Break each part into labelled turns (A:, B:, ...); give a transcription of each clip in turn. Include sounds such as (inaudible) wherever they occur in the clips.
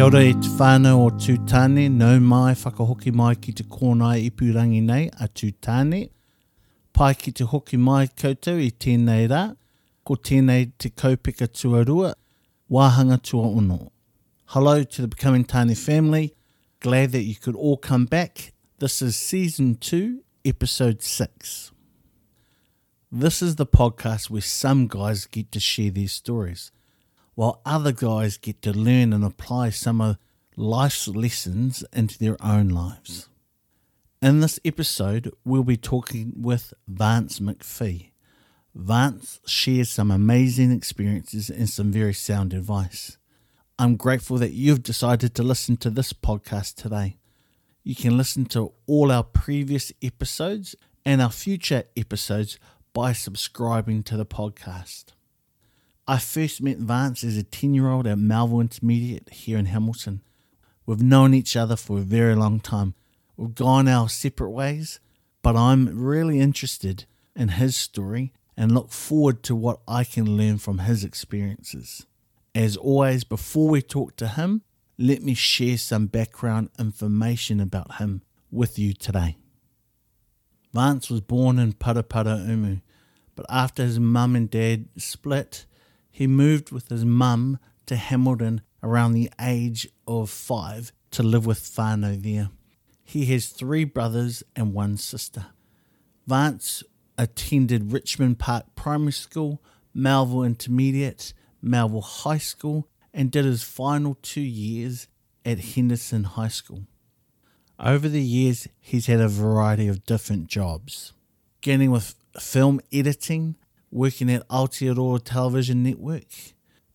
A: Kia ora e te whānau o Tūtāne, nau mai whakahoki mai ki te kōnai ipurangi nei a Tūtāne. Pai ki te hoki mai koutou i tēnei rā, ko tēnei te kaupeka tuarua, wāhanga tua ono. Hello to the Becoming Tāne family, glad that you could all come back. This is Season 2, Episode 6. This is the podcast where some guys get to share their stories, while other guys get to learn and apply some of life's lessons into their own lives. In this episode, we'll be talking with Vance McPhee. Vance shares some amazing experiences and some very sound advice. I'm grateful that you've decided to listen to this podcast today. You can listen to all our previous episodes and our future episodes by subscribing to the podcast. I first met Vance as a 10 year old at Melville Intermediate here in Hamilton. We've known each other for a very long time. We've gone our separate ways, but I'm really interested in his story and look forward to what I can learn from his experiences. As always, before we talk to him, let me share some background information about him with you today. Vance was born in Paraparaumu, but after his mum and dad split, he moved with his mum to Hamilton around the age of five to live with whānau there. He has three brothers and one sister. Vance attended Richmond Park Primary School, Melville Intermediate, Melville High School, and did his final two years at Henderson High School. Over the years, he's had a variety of different jobs, beginning with film editing, working at Aotearoa Television Network,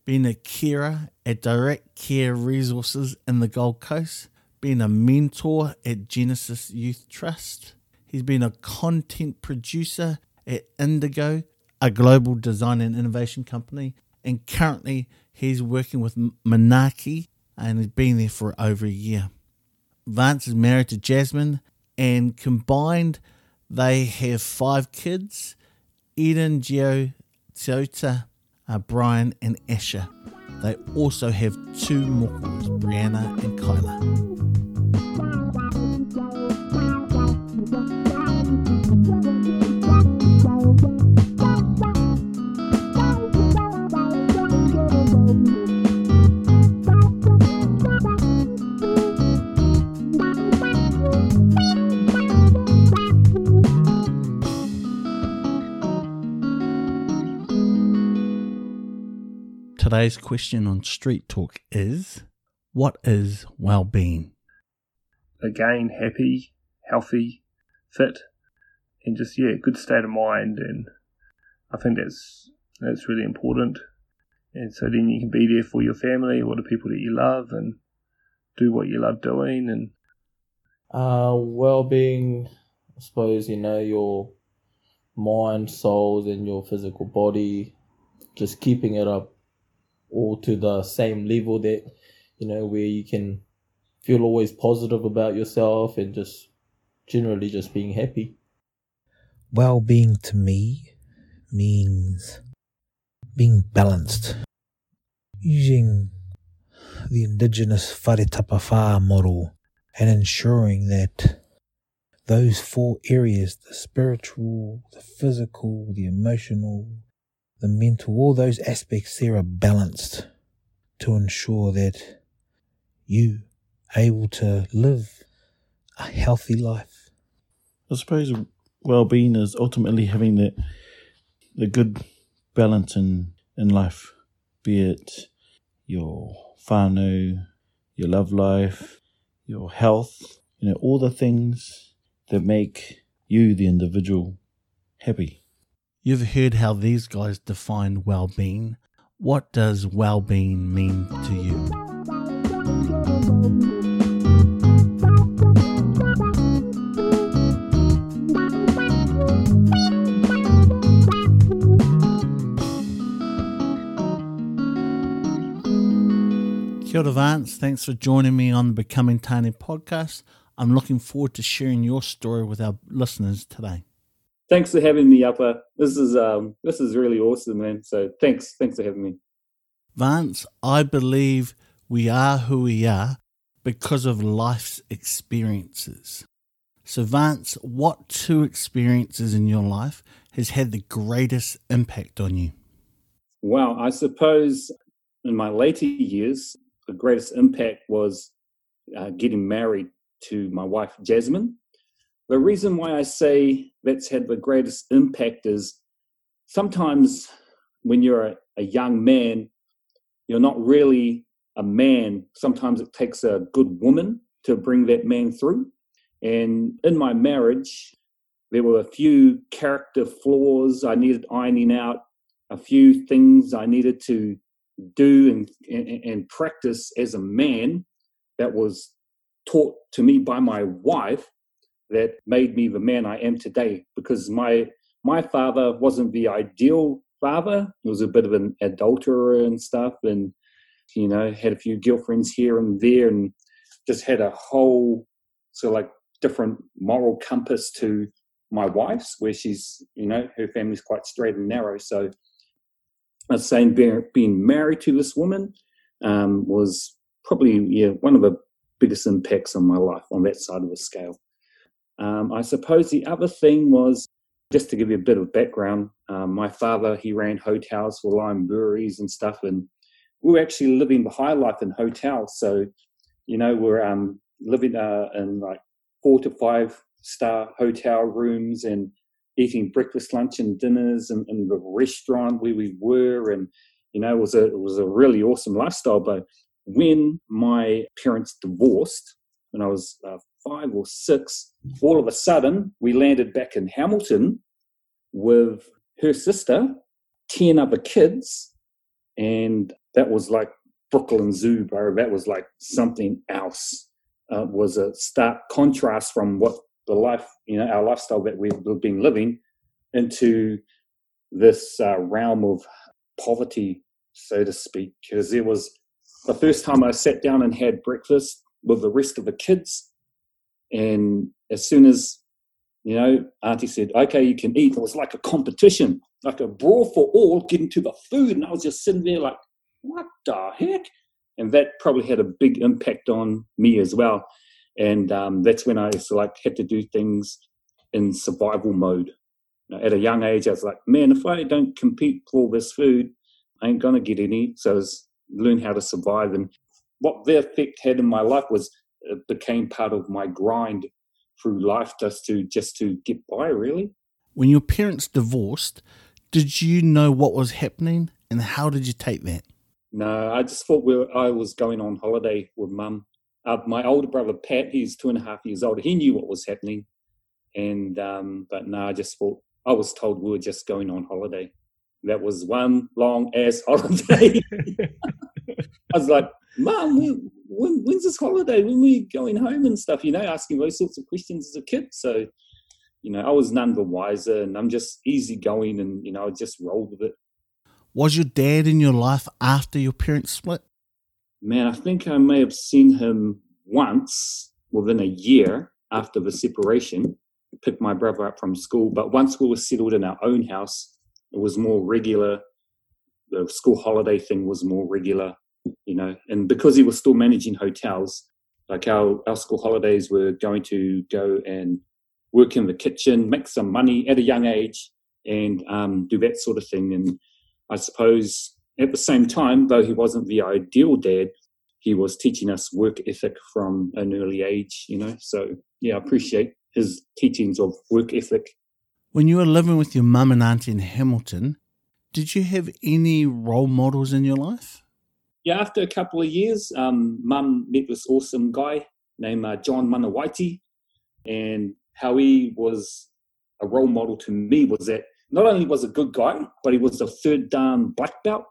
A: being a carer at Direct Care Resources in the Gold Coast, being a mentor at Genesis Youth Trust. He's been a content producer at Indigo, a global design and innovation company, and currently he's working with Manaki and he's been there for over a year. Vance is married to Jasmine, and combined, they have five kids Eden, Geo, Teota, uh, Brian, and Asher. They also have two mokos, Brianna and Kyla. Today's question on Street Talk is What is well being?
B: again happy, healthy, fit, and just yeah, good state of mind. And I think that's that's really important. And so then you can be there for your family or the people that you love, and do what you love doing. And
C: Uh, well-being, I suppose you know your mind, souls, and your physical body. Just keeping it up all to the same level that you know where you can feel always positive about yourself and just generally just being happy.
D: Well being to me means being balanced. Using the indigenous wharetapa whā model and ensuring that those four areas the spiritual, the physical, the emotional, the mental, all those aspects there are balanced to ensure that you able to live a healthy life.
E: I suppose well-being is ultimately having the the good balance in in life, be it your whānau, your love life, your health, you know, all the things that make you the individual happy.
A: You've heard how these guys define well being. What does well being mean to you? Kia ora, Vance. Thanks for joining me on the Becoming Tāne podcast. I'm looking forward to sharing your story with our listeners today.
F: Thanks for having me upper this is um this is really awesome man so thanks thanks for having me
A: Vance, I believe we are who we are because of life's experiences. So, Vance, what two experiences in your life has had the greatest impact on you?
F: Well, I suppose in my later years, the greatest impact was uh, getting married to my wife, Jasmine. The reason why I say that's had the greatest impact is sometimes when you're a, a young man, you're not really a man. Sometimes it takes a good woman to bring that man through. And in my marriage, there were a few character flaws I needed ironing out, a few things I needed to do and, and, and practice as a man that was taught to me by my wife that made me the man I am today. Because my my father wasn't the ideal father; he was a bit of an adulterer and stuff, and you know had a few girlfriends here and there, and just had a whole sort of like different moral compass to my wife's, where she's you know her family's quite straight and narrow. So I was saying being, being married to this woman um, was probably yeah one of the biggest impacts on my life on that side of the scale. Um, I suppose the other thing was just to give you a bit of background. Um, my father he ran hotels for Lion Breweries and stuff, and we were actually living the high life in hotels. So, you know, we're um, living uh, in like four to five star hotel rooms and eating breakfast, lunch, and dinners in, in the restaurant where we were, and you know, it was a it was a really awesome lifestyle. But when my parents divorced, when I was uh, five or six, all of a sudden we landed back in Hamilton with her sister, ten other kids, and that was like Brooklyn Zoo, bro. That was like something else. Uh, was a stark contrast from what the life, you know, our lifestyle that we've been living into this uh, realm of poverty, so to speak. Because it was the first time I sat down and had breakfast with the rest of the kids. And as soon as, you know, Auntie said, okay, you can eat, it was like a competition, like a brawl for all getting to the food. And I was just sitting there like, what the heck? And that probably had a big impact on me as well and um, that's when I like had to do things in survival mode. At a young age, I was like, man, if I don't compete for this food, I ain't gonna get any. So I was learn how to survive, and what the effect had in my life was became part of my grind through life just to just to get by. Really.
A: When your parents divorced, did you know what was happening, and how did you take that?
F: No, I just thought we were, I was going on holiday with mum uh, my older brother Pat, he's two and a half years older. He knew what was happening, and um, but no, I just thought I was told we were just going on holiday. That was one long ass (laughs) holiday. (laughs) I was like, Mom, when, when's this holiday? When we going home and stuff? You know, asking those sorts of questions as a kid. So, you know, I was none the wiser, and I'm just easygoing, and you know, I just rolled with it.
A: Was your dad in your life after your parents split?
F: man, I think I may have seen him once within a year after the separation, pick my brother up from school. But once we were settled in our own house, it was more regular. The school holiday thing was more regular, you know. And because he was still managing hotels, like our, our school holidays were going to go and work in the kitchen, make some money at a young age, and um, do that sort of thing. And I suppose at the same time, though he wasn't the ideal dad, he was teaching us work ethic from an early age, you know. So, yeah, I appreciate his teachings of work ethic.
A: When you were living with your mum and auntie in Hamilton, did you have any role models in your life?
F: Yeah, after a couple of years, um, mum met this awesome guy named uh, John Manawaiti, and how he was a role model to me was that not only was a good guy, but he was a third dan black belt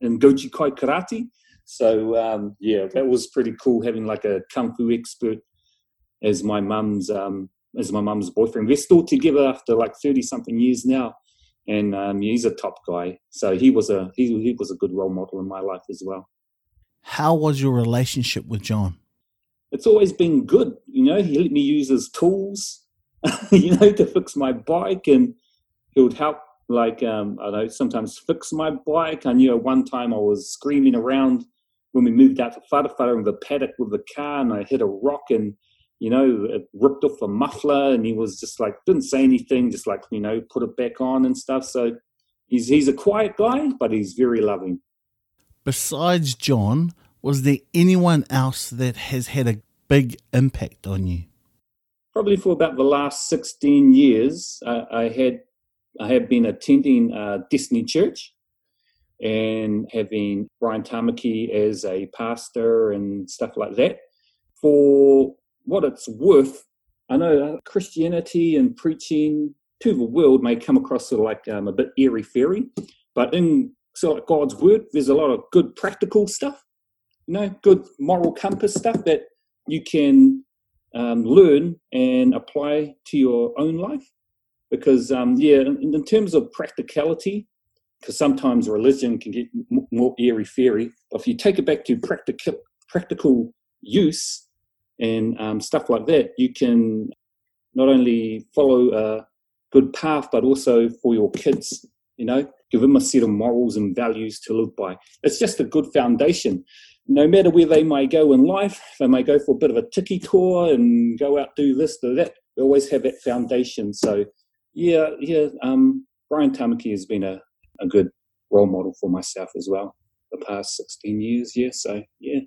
F: in Goju Kai Karate. So um, yeah, that was pretty cool having like a kung fu expert as my mum's um, as my mum's boyfriend. We're still together after like thirty something years now, and um, he's a top guy. So he was a he, he was a good role model in my life as well.
A: How was your relationship with John?
F: It's always been good. You know, he let me use his tools, (laughs) you know, to fix my bike, and he would help like um, I don't know sometimes fix my bike. I knew one time I was screaming around when we moved out to Wharewhara in the paddock with the car and I hit a rock and, you know, it ripped off a muffler and he was just like, didn't say anything, just like, you know, put it back on and stuff. So he's, he's a quiet guy, but he's very loving.
A: Besides John, was there anyone else that has had a big impact on you?
F: Probably for about the last 16 years, I, I had I have been attending uh, Destiny Church and having Brian Tamaki as a pastor and stuff like that. For what it's worth, I know Christianity and preaching to the world may come across sort of like um, a bit airy fairy, but in sort of God's word, there's a lot of good practical stuff, you know, good moral compass stuff that you can um, learn and apply to your own life. Because, um, yeah, in, in terms of practicality, because sometimes religion can get more airy fairy. But if you take it back to practical practical use and um, stuff like that, you can not only follow a good path, but also for your kids, you know, give them a set of morals and values to live by. It's just a good foundation. No matter where they may go in life, they may go for a bit of a tiki tour and go out do this, do that. They always have that foundation. So, yeah, yeah. Um, Brian Tamaki has been a, a good role model for myself as well the past 16 years. Yeah, so yeah.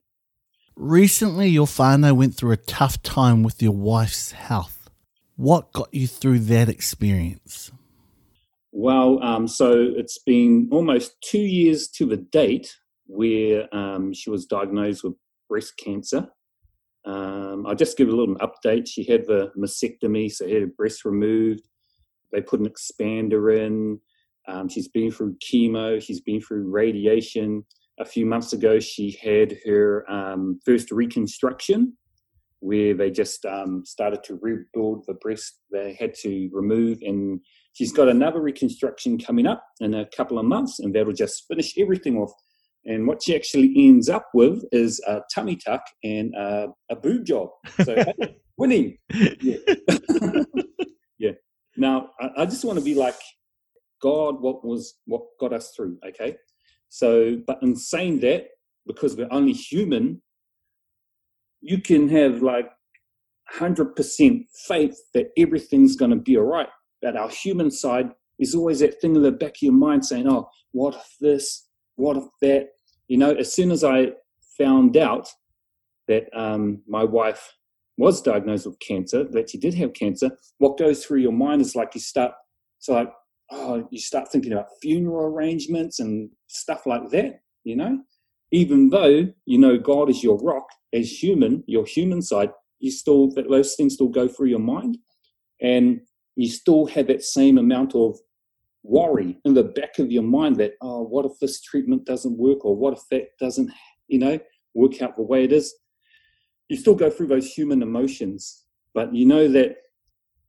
A: Recently, your whānau went through a tough time with your wife's health. What got you through that experience?
F: Well, um, so it's been almost two years to the date where um, she was diagnosed with breast cancer. Um, I'll just give a little update. She had the mastectomy, so had her breast removed. They put an expander in. Um, she's been through chemo, she's been through radiation. A few months ago, she had her um, first reconstruction where they just um, started to rebuild the breast they had to remove. And she's got another reconstruction coming up in a couple of months, and that'll just finish everything off. And what she actually ends up with is a tummy tuck and a, a boob job. So, (laughs) winning. Yeah. (laughs) yeah. Now, I, I just want to be like, God what was what got us through. Okay, so but in saying that, because we're only human, you can have like hundred percent faith that everything's going to be all right. That our human side is always that thing in the back of your mind saying, "Oh, what if this? What if that?" You know, as soon as I found out that um, my wife was diagnosed with cancer, that she did have cancer, what goes through your mind is like you start, so like oh, you start thinking about funeral arrangements and stuff like that, you know? Even though you know God is your rock, as human, your human side, you still, that those things still go through your mind. And you still have that same amount of worry in the back of your mind that, oh, what if this treatment doesn't work? Or what if that doesn't, you know, work out the way it is? You still go through those human emotions, but you know that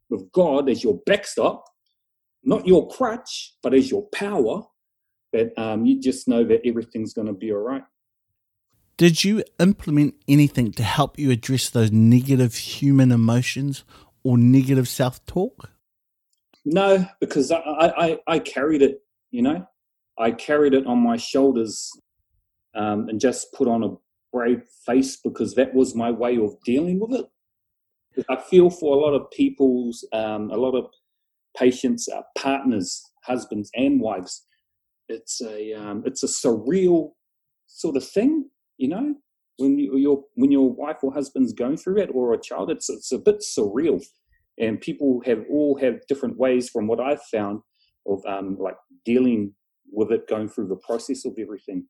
F: with God as your backstop, not your crutch, but as your power, that um, you just know that everything's going to be all right.
A: Did you implement anything to help you address those negative human emotions or negative self talk?
F: No, because I, I, I, carried it, you know, I carried it on my shoulders um, and just put on a brave face because that was my way of dealing with it. I feel for a lot of people's, um, a lot of patients, uh, partners, husbands and wives. It's a um, it's a surreal sort of thing, you know. When you, your when your wife or husband's going through it, or a child, it's it's a bit surreal, and people have all have different ways. From what I've found, of um, like dealing with it, going through the process of everything.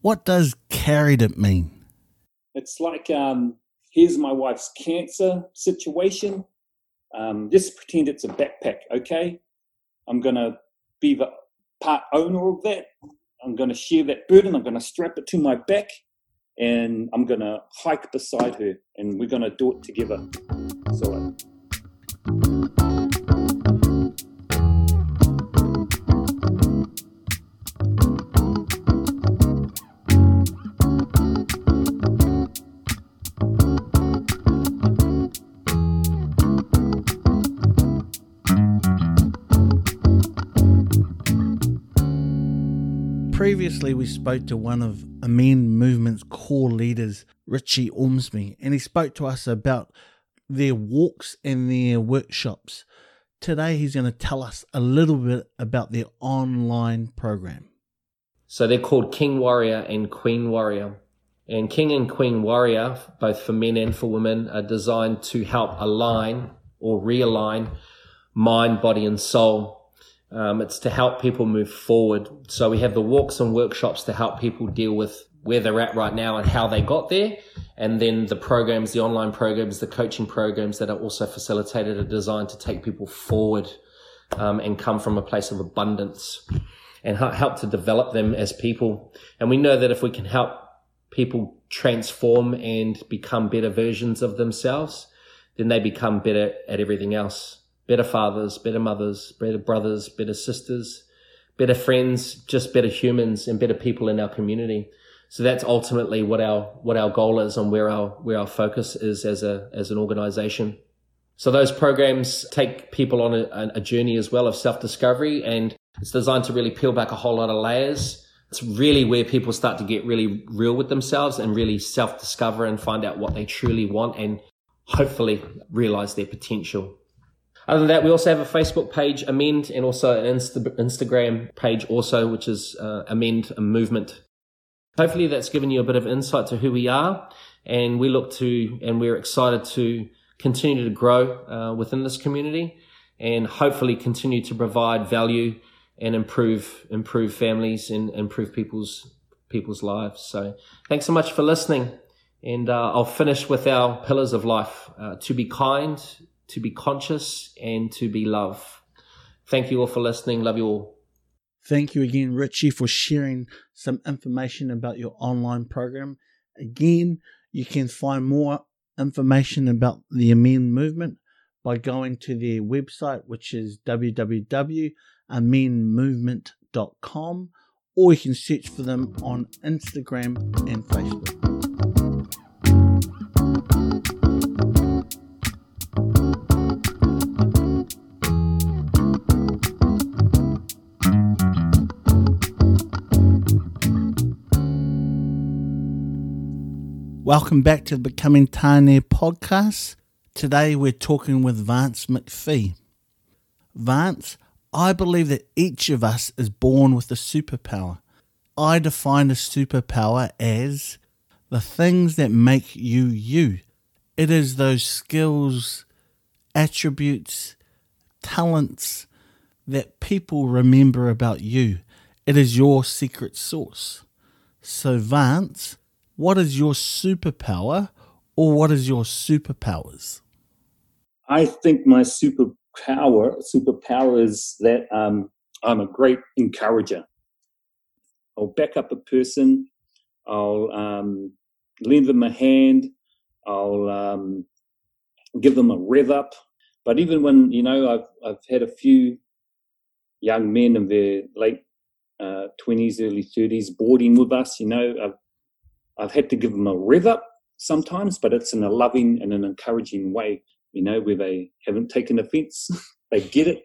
A: What does carried it mean?
F: It's like um, here's my wife's cancer situation um, just pretend it's a backpack, okay? I'm going to be the part owner of that. I'm going to share that burden. I'm going to strap it to my back and I'm going to hike beside her and we're going to do it together.
A: Previously, we spoke to one of Amen Movement's core leaders, Richie Ormsby, and he spoke to us about their walks and their workshops. Today, he's going to tell us a little bit about their online program.
G: So they're called King Warrior and Queen Warrior. And King and Queen Warrior, both for men and for women, are designed to help align or realign mind, body, and soul um, it's to help people move forward. So we have the walks and workshops to help people deal with where they're at right now and how they got there. And then the programs, the online programs, the coaching programs that are also facilitated are designed to take people forward um, and come from a place of abundance and help to develop them as people. And we know that if we can help people transform and become better versions of themselves, then they become better at everything else better fathers, better mothers, better brothers, better sisters, better friends, just better humans and better people in our community. So that's ultimately what our what our goal is and where our where our focus is as a as an organization. So those programs take people on a, a journey as well of self discovery, and it's designed to really peel back a whole lot of layers. It's really where people start to get really real with themselves and really self discover and find out what they truly want and hopefully realize their potential. Other than that, we also have a Facebook page, Amen, and also an Insta- Instagram page also, which is uh, Amen a Movement. Hopefully that's given you a bit of insight to who we are and we look to, and we're excited to continue to grow uh, within this community and hopefully continue to provide value and improve, improve families and improve people's, people's lives. So thanks so much for listening. And uh, I'll finish with our pillars of life uh, to be kind, to be conscious, and to be love. Thank you all for listening. Love you all.
A: Thank you again, Richie, for sharing some information about your online program. Again, you can find more information about the Amen movement by going to their website, which is www.amenmovement.com, or you can search for them on Instagram and Facebook. Welcome back to the Becoming Tane podcast. Today we're talking with Vance McPhee. Vance, I believe that each of us is born with a superpower. I define a superpower as the things that make you you. It is those skills, attributes, talents that people remember about you. It is your secret sauce. So, Vance, what is your superpower or what is your superpowers?
F: I think my superpower superpower is that um, I'm a great encourager. I'll back up a person. I'll um, lend them a hand. I'll um, give them a rev up. But even when you know I've I've had a few young men in their late uh, twenties, uh, early thirties boarding with us. You know, I've I've had to give them a rev up sometimes, but it's in a loving and an encouraging way, you know, where they haven't taken offense, (laughs) they get it,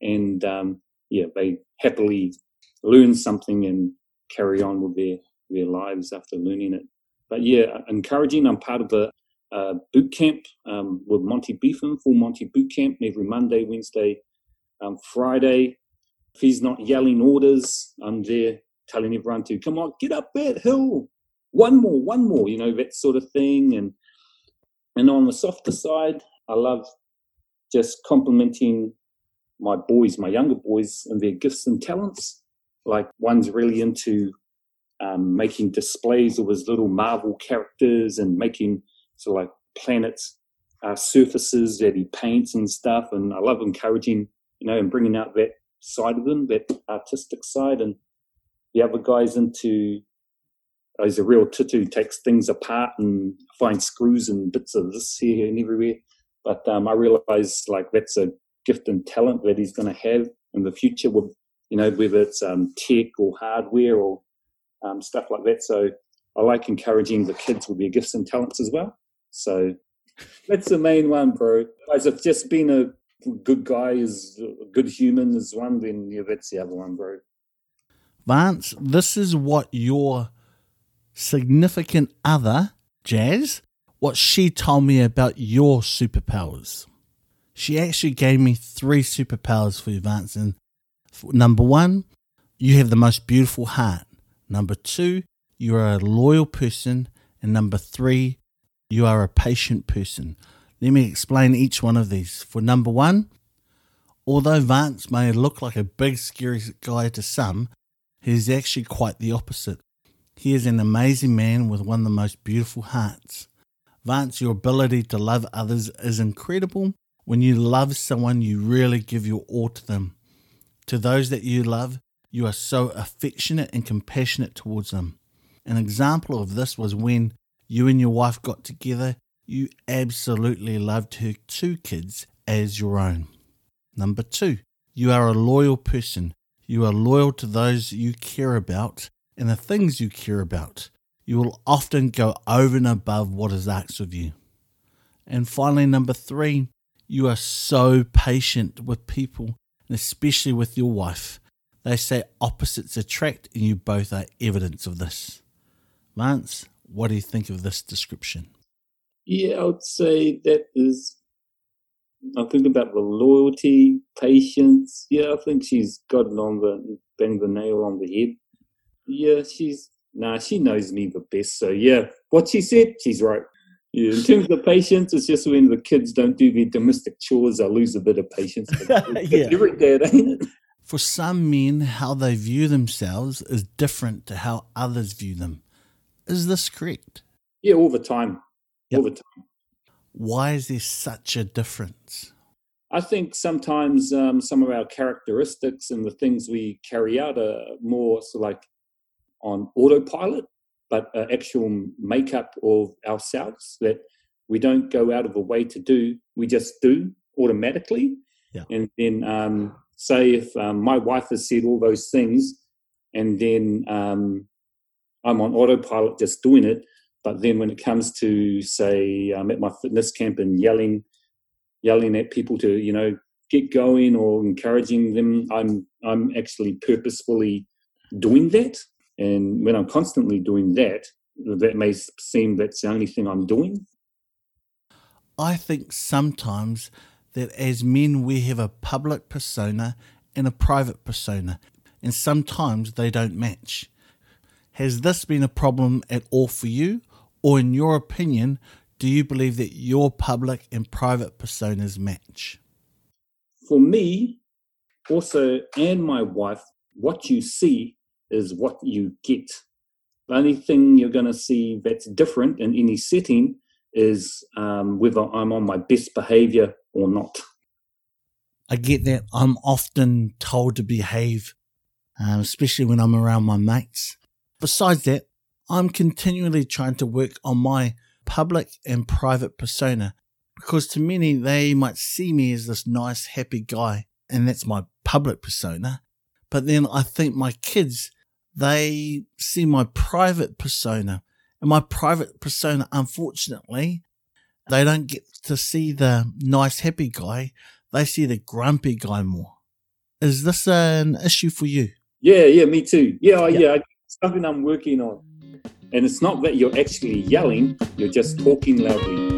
F: and um, yeah, they happily learn something and carry on with their, their lives after learning it. But yeah, encouraging. I'm part of a, a boot camp um, with Monty Beefham, full Monty boot camp every Monday, Wednesday, um, Friday. If he's not yelling orders, I'm there telling everyone to come on, get up that hill, one more, one more, you know, that sort of thing. And and on the softer side, I love just complimenting my boys, my younger boys, and their gifts and talents. Like one's really into um, making displays of his little Marvel characters and making sort of like planets uh, surfaces that he paints and stuff. And I love encouraging, you know, and bringing out that side of them, that artistic side. And the other guys into he's a real tutu, takes things apart and finds screws and bits of this here and everywhere. But um, I realise like that's a gift and talent that he's going to have in the future with, you know, whether it's um, tech or hardware or um, stuff like that. So I like encouraging the kids with their gifts and talents as well. So that's the main one, bro. As if just being a good guy is a good human is one, then yeah, that's the other one, bro.
A: Vance, this is what your significant other, Jazz, what she told me about your superpowers. She actually gave me three superpowers for you, Vance. And number one, you have the most beautiful heart. Number two, you are a loyal person. And number three, you are a patient person. Let me explain each one of these. For number one, although Vance may look like a big, scary guy to some, he is actually quite the opposite. He is an amazing man with one of the most beautiful hearts. Vance, your ability to love others is incredible. When you love someone, you really give your all to them. To those that you love, you are so affectionate and compassionate towards them. An example of this was when you and your wife got together, you absolutely loved her two kids as your own. Number two, you are a loyal person. You are loyal to those you care about and the things you care about. You will often go over and above what is asked of you. And finally, number three, you are so patient with people, and especially with your wife. They say opposites attract, and you both are evidence of this. Vance, what do you think of this description?
F: Yeah, I would say that is. I think about the loyalty, patience. Yeah, I think she's got it on the bang the nail on the head. Yeah, she's nah. She knows me the best. So yeah, what she said, she's right. Yeah, in terms of patience, it's just when the kids don't do their domestic chores, I lose a bit of patience. (laughs)
A: Yeah.
F: Every day, ain't it?
A: For some men, how they view themselves is different to how others view them. Is this correct?
F: Yeah, all the time.
A: Yep.
F: All the time.
A: Why is there such a difference?
F: I think sometimes um, some of our characteristics and the things we carry out are more so like on autopilot, but uh, actual makeup of ourselves that we don't go out of a way to do. We just do automatically.
A: Yeah.
F: And then, um, say, if um, my wife has said all those things, and then um, I'm on autopilot just doing it. But then when it comes to, say, I'm at my fitness camp and yelling, yelling at people to, you know, get going or encouraging them, I'm I'm actually purposefully doing that. And when I'm constantly doing that, that may seem that's the only thing I'm doing.
A: I think sometimes that as men we have a public persona and a private persona, and sometimes they don't match. Has this been a problem at all for you? Or, in your opinion, do you believe that your public and private personas match?
F: For me, also, and my wife, what you see is what you get. The only thing you're going to see that's different in any setting is um, whether I'm on my best behavior or not.
A: I get that I'm often told to behave, um, especially when I'm around my mates. Besides that, I'm continually trying to work on my public and private persona because to many they might see me as this nice, happy guy, and that's my public persona. But then I think my kids, they see my private persona, and my private persona, unfortunately, they don't get to see the nice, happy guy. They see the grumpy guy more. Is this an issue for you?
F: Yeah, yeah, me too. Yeah,
A: Yeah.
F: yeah, something I'm working on. And it's not that you're actually yelling, you're just talking loudly.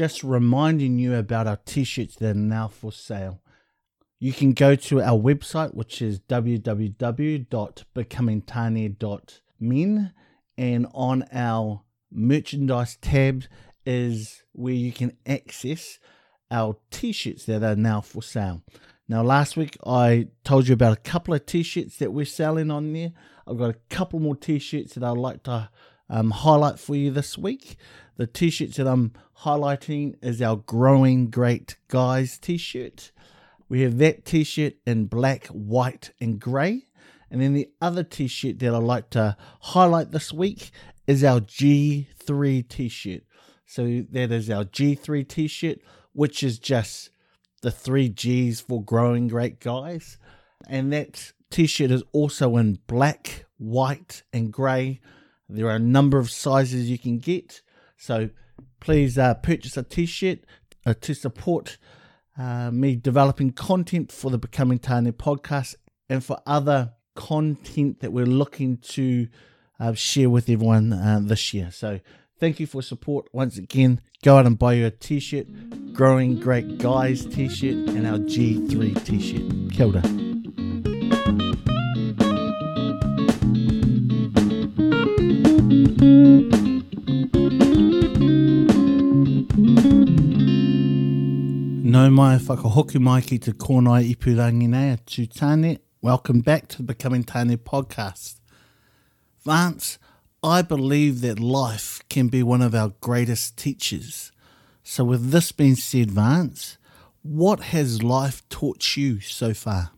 A: Just reminding you about our t shirts that are now for sale. You can go to our website, which is www.becomingtane.men, and on our merchandise tab is where you can access our t shirts that are now for sale. Now, last week I told you about a couple of t shirts that we're selling on there. I've got a couple more t shirts that I'd like to um, highlight for you this week. The t shirts that I'm highlighting is our Growing Great Guys t shirt. We have that t shirt in black, white, and grey. And then the other t shirt that I'd like to highlight this week is our G3 t shirt. So that is our G3 t shirt, which is just the three G's for growing great guys. And that t shirt is also in black, white, and grey. There are a number of sizes you can get. So please uh, purchase a t shirt uh, to support uh, me developing content for the Becoming Tane podcast and for other content that we're looking to uh, share with everyone uh, this year. So thank you for support once again. Go out and buy your t shirt, Growing Great Guys t shirt, and our G3 t shirt. Kia No mai whakahoki mai ki te kōnai ipurangi nei a tūtane. Welcome back to the Becoming Tane podcast. Vance, I believe that life can be one of our greatest teachers. So with this being said, Vance, what has life taught you so far?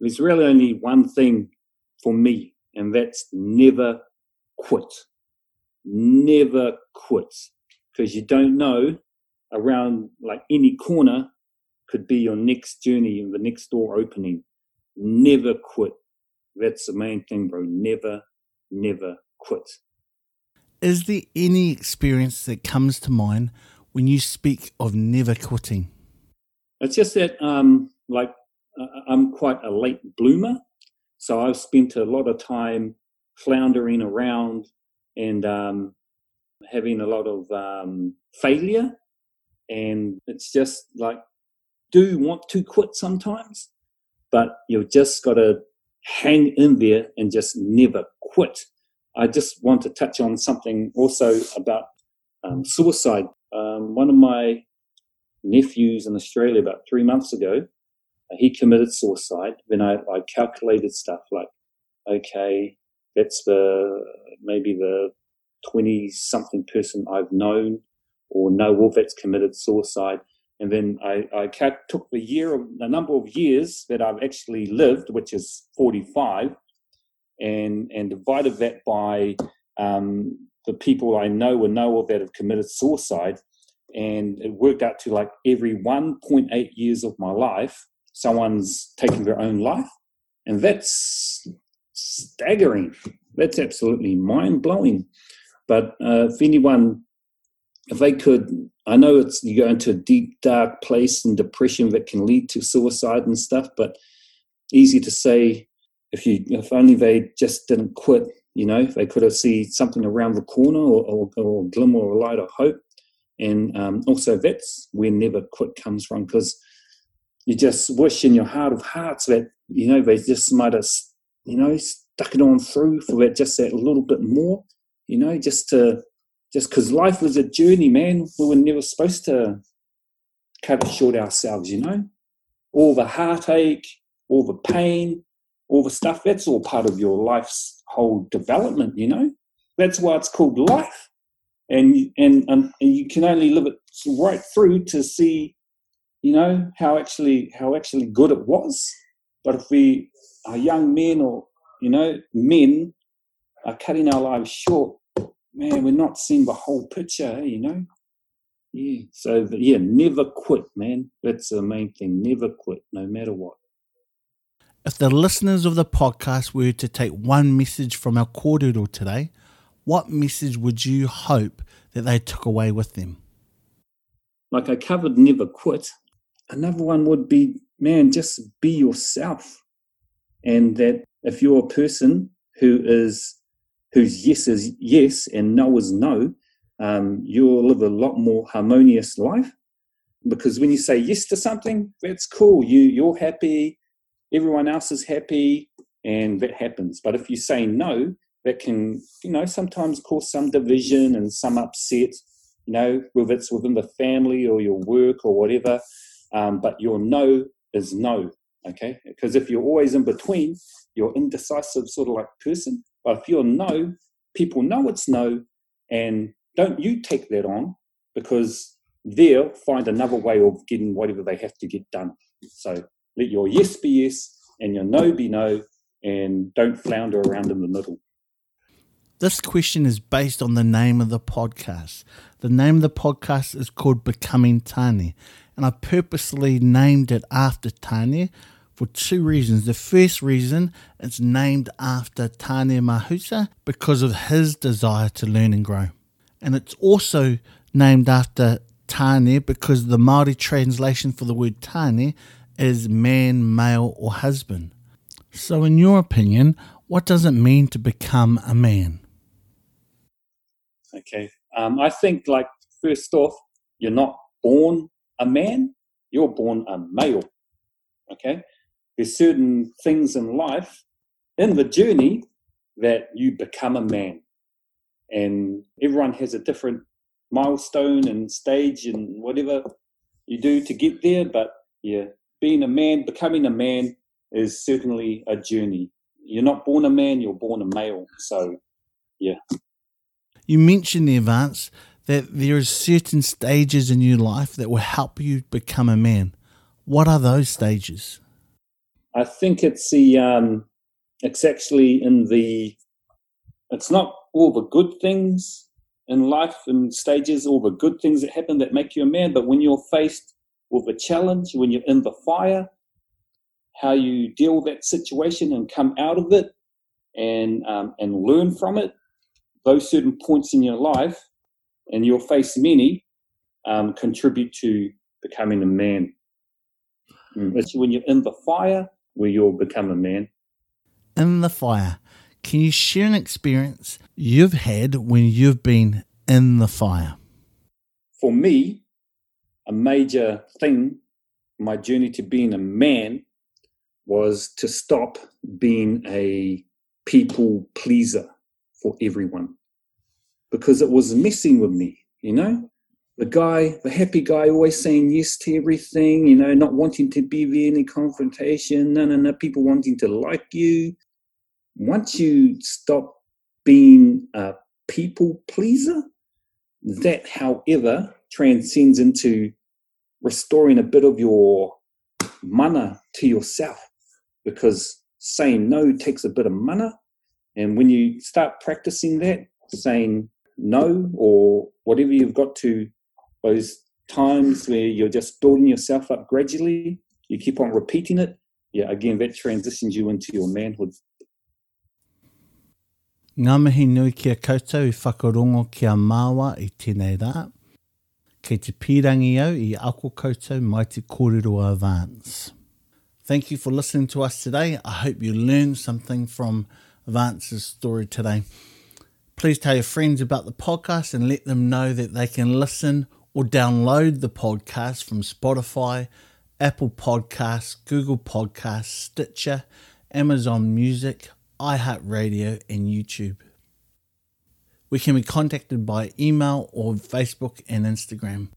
F: There's really only one thing for me, and that's never quit. Never quit. Because you don't know around like any corner could be your next journey and the next door opening. Never quit. That's the main thing, bro. Never, never quit.
A: Is there any experience that comes to mind when you speak of never quitting?
F: It's just that, um, like, I'm quite a late bloomer. So I've spent a lot of time floundering around and um, having a lot of um, failure. And it's just like do want to quit sometimes? But you've just got to hang in there and just never quit. I just want to touch on something also about um, suicide. Um, one of my nephews in australia about three months ago he committed suicide then I, I calculated stuff like okay that's the maybe the 20 something person i've known or know of that's committed suicide. And then I, I took the year, the number of years that I've actually lived, which is 45, and and divided that by um, the people I know and know of that have committed suicide, and it worked out to like every 1.8 years of my life, someone's taking their own life, and that's staggering. That's absolutely mind blowing. But uh, if anyone if they could, I know it's you go into a deep dark place and depression that can lead to suicide and stuff, but easy to say if you if only they just didn't quit, you know, they could have seen something around the corner or, or, or a glimmer or a light of hope. And um, also that's where never quit comes from because you just wish in your heart of hearts that you know they just might have you know stuck it on through for that just that little bit more, you know, just to just because life was a journey, man. We were never supposed to cut it short ourselves, you know? All the heartache, all the pain, all the stuff, that's all part of your life's whole development, you know? That's why it's called life. And, and, and you can only live it right through to see, you know, how actually, how actually good it was. But if we are young men or, you know, men are cutting our lives short, man, we're not seeing the whole picture, eh, you know? Yeah. So, yeah, never quit, man. That's the main thing. Never quit, no matter what.
A: If the listeners of the podcast were to take one message from our kōrero today, what message would you hope that they took away with them?
F: Like I covered never quit. Another one would be, man, just be yourself. And that if you're a person who is whose yes is yes and no is no, um, you'll live a lot more harmonious life. Because when you say yes to something, that's cool. You you're happy, everyone else is happy, and that happens. But if you say no, that can you know sometimes cause some division and some upset. You know, whether it's within the family or your work or whatever. Um, but your no is no. Okay, because if you're always in between, you're indecisive sort of like person but if you're no, people know it's no, and don't you take that on because they'll find another way of getting whatever they have to get done. So let your yes be yes and your no be no, and don't flounder around in the middle.
A: This question is based on the name of the podcast. The name of the podcast is called Becoming Tāne, and I purposely named it after Tāne for two reasons. The first reason it's named after Tane Mahuta because of his desire to learn and grow. And it's also named after Tane because the Maori translation for the word Tane is man, male, or husband. So, in your opinion, what does it mean to become a man?
F: Okay. Um, I think, like, first off, you're not born a man, you're born a male. Okay. There's certain things in life, in the journey, that you become a man. And everyone has a different milestone and stage and whatever you do to get there. But yeah, being a man, becoming a man is certainly a journey. You're not born a man, you're born a male. So, yeah.
A: You mentioned the advance that there are certain stages in your life that will help you become a man. What are those stages?
F: I think it's the um, it's actually in the it's not all the good things in life and stages, all the good things that happen that make you a man, but when you're faced with a challenge, when you're in the fire, how you deal with that situation and come out of it and um, and learn from it. Those certain points in your life, and you'll face many, um, contribute to becoming a man. Mm. It's when you're in the fire where you'll become a man.
A: In the fire, can you share an experience you've had when you've been in the fire?
F: For me, a major thing, my journey to being a man, was to stop being a people pleaser for everyone because it was messing with me, you know? The guy, the happy guy, always saying yes to everything, you know, not wanting to be there any confrontation, no, no, no, people wanting to like you. Once you stop being a people pleaser, that, however, transcends into restoring a bit of your mana to yourself because saying no takes a bit of mana. And when you start practicing that, saying no or whatever you've got to, those times where you're just building yourself up gradually, you keep on repeating it. Yeah, again, that transitions you into your manhood.
A: Ngā mihi nui kia koutou i whakarongo kia māua i tēnei rā. Kei te pīrangi au i ako koutou mai te kōrero advance. Thank you for listening to us today. I hope you learned something from Avance's story today. Please tell your friends about the podcast and let them know that they can listen or download the podcast from Spotify, Apple Podcasts, Google Podcasts, Stitcher, Amazon Music, iHeartRadio, and YouTube. We can be contacted by email or Facebook and Instagram.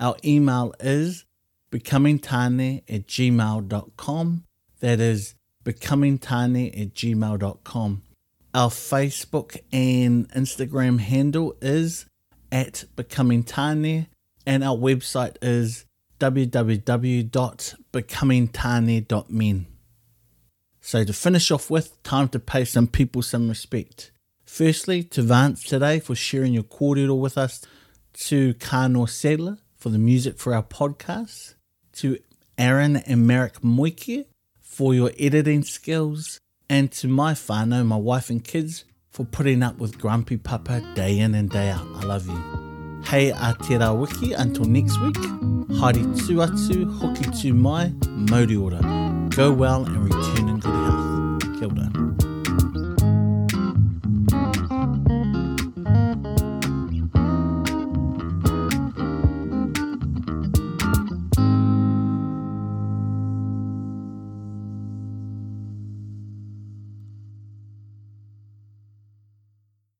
A: Our email is becomingtane at gmail.com. That is becomingtane at gmail.com. Our Facebook and Instagram handle is at becomingtane, and our website is www.becomingtane.men. So to finish off with, time to pay some people some respect. Firstly, to Vance today for sharing your kōrero with us, to Kano Sadler for the music for our podcast, to Aaron and Merrick Moike for your editing skills, and to my whānau, my wife and kids, for putting up with Grumpy Papa day in and day out. I love you. Hey a te wiki until next week. Haere tū atu, hoki tu mai, mauri ora. Go well and return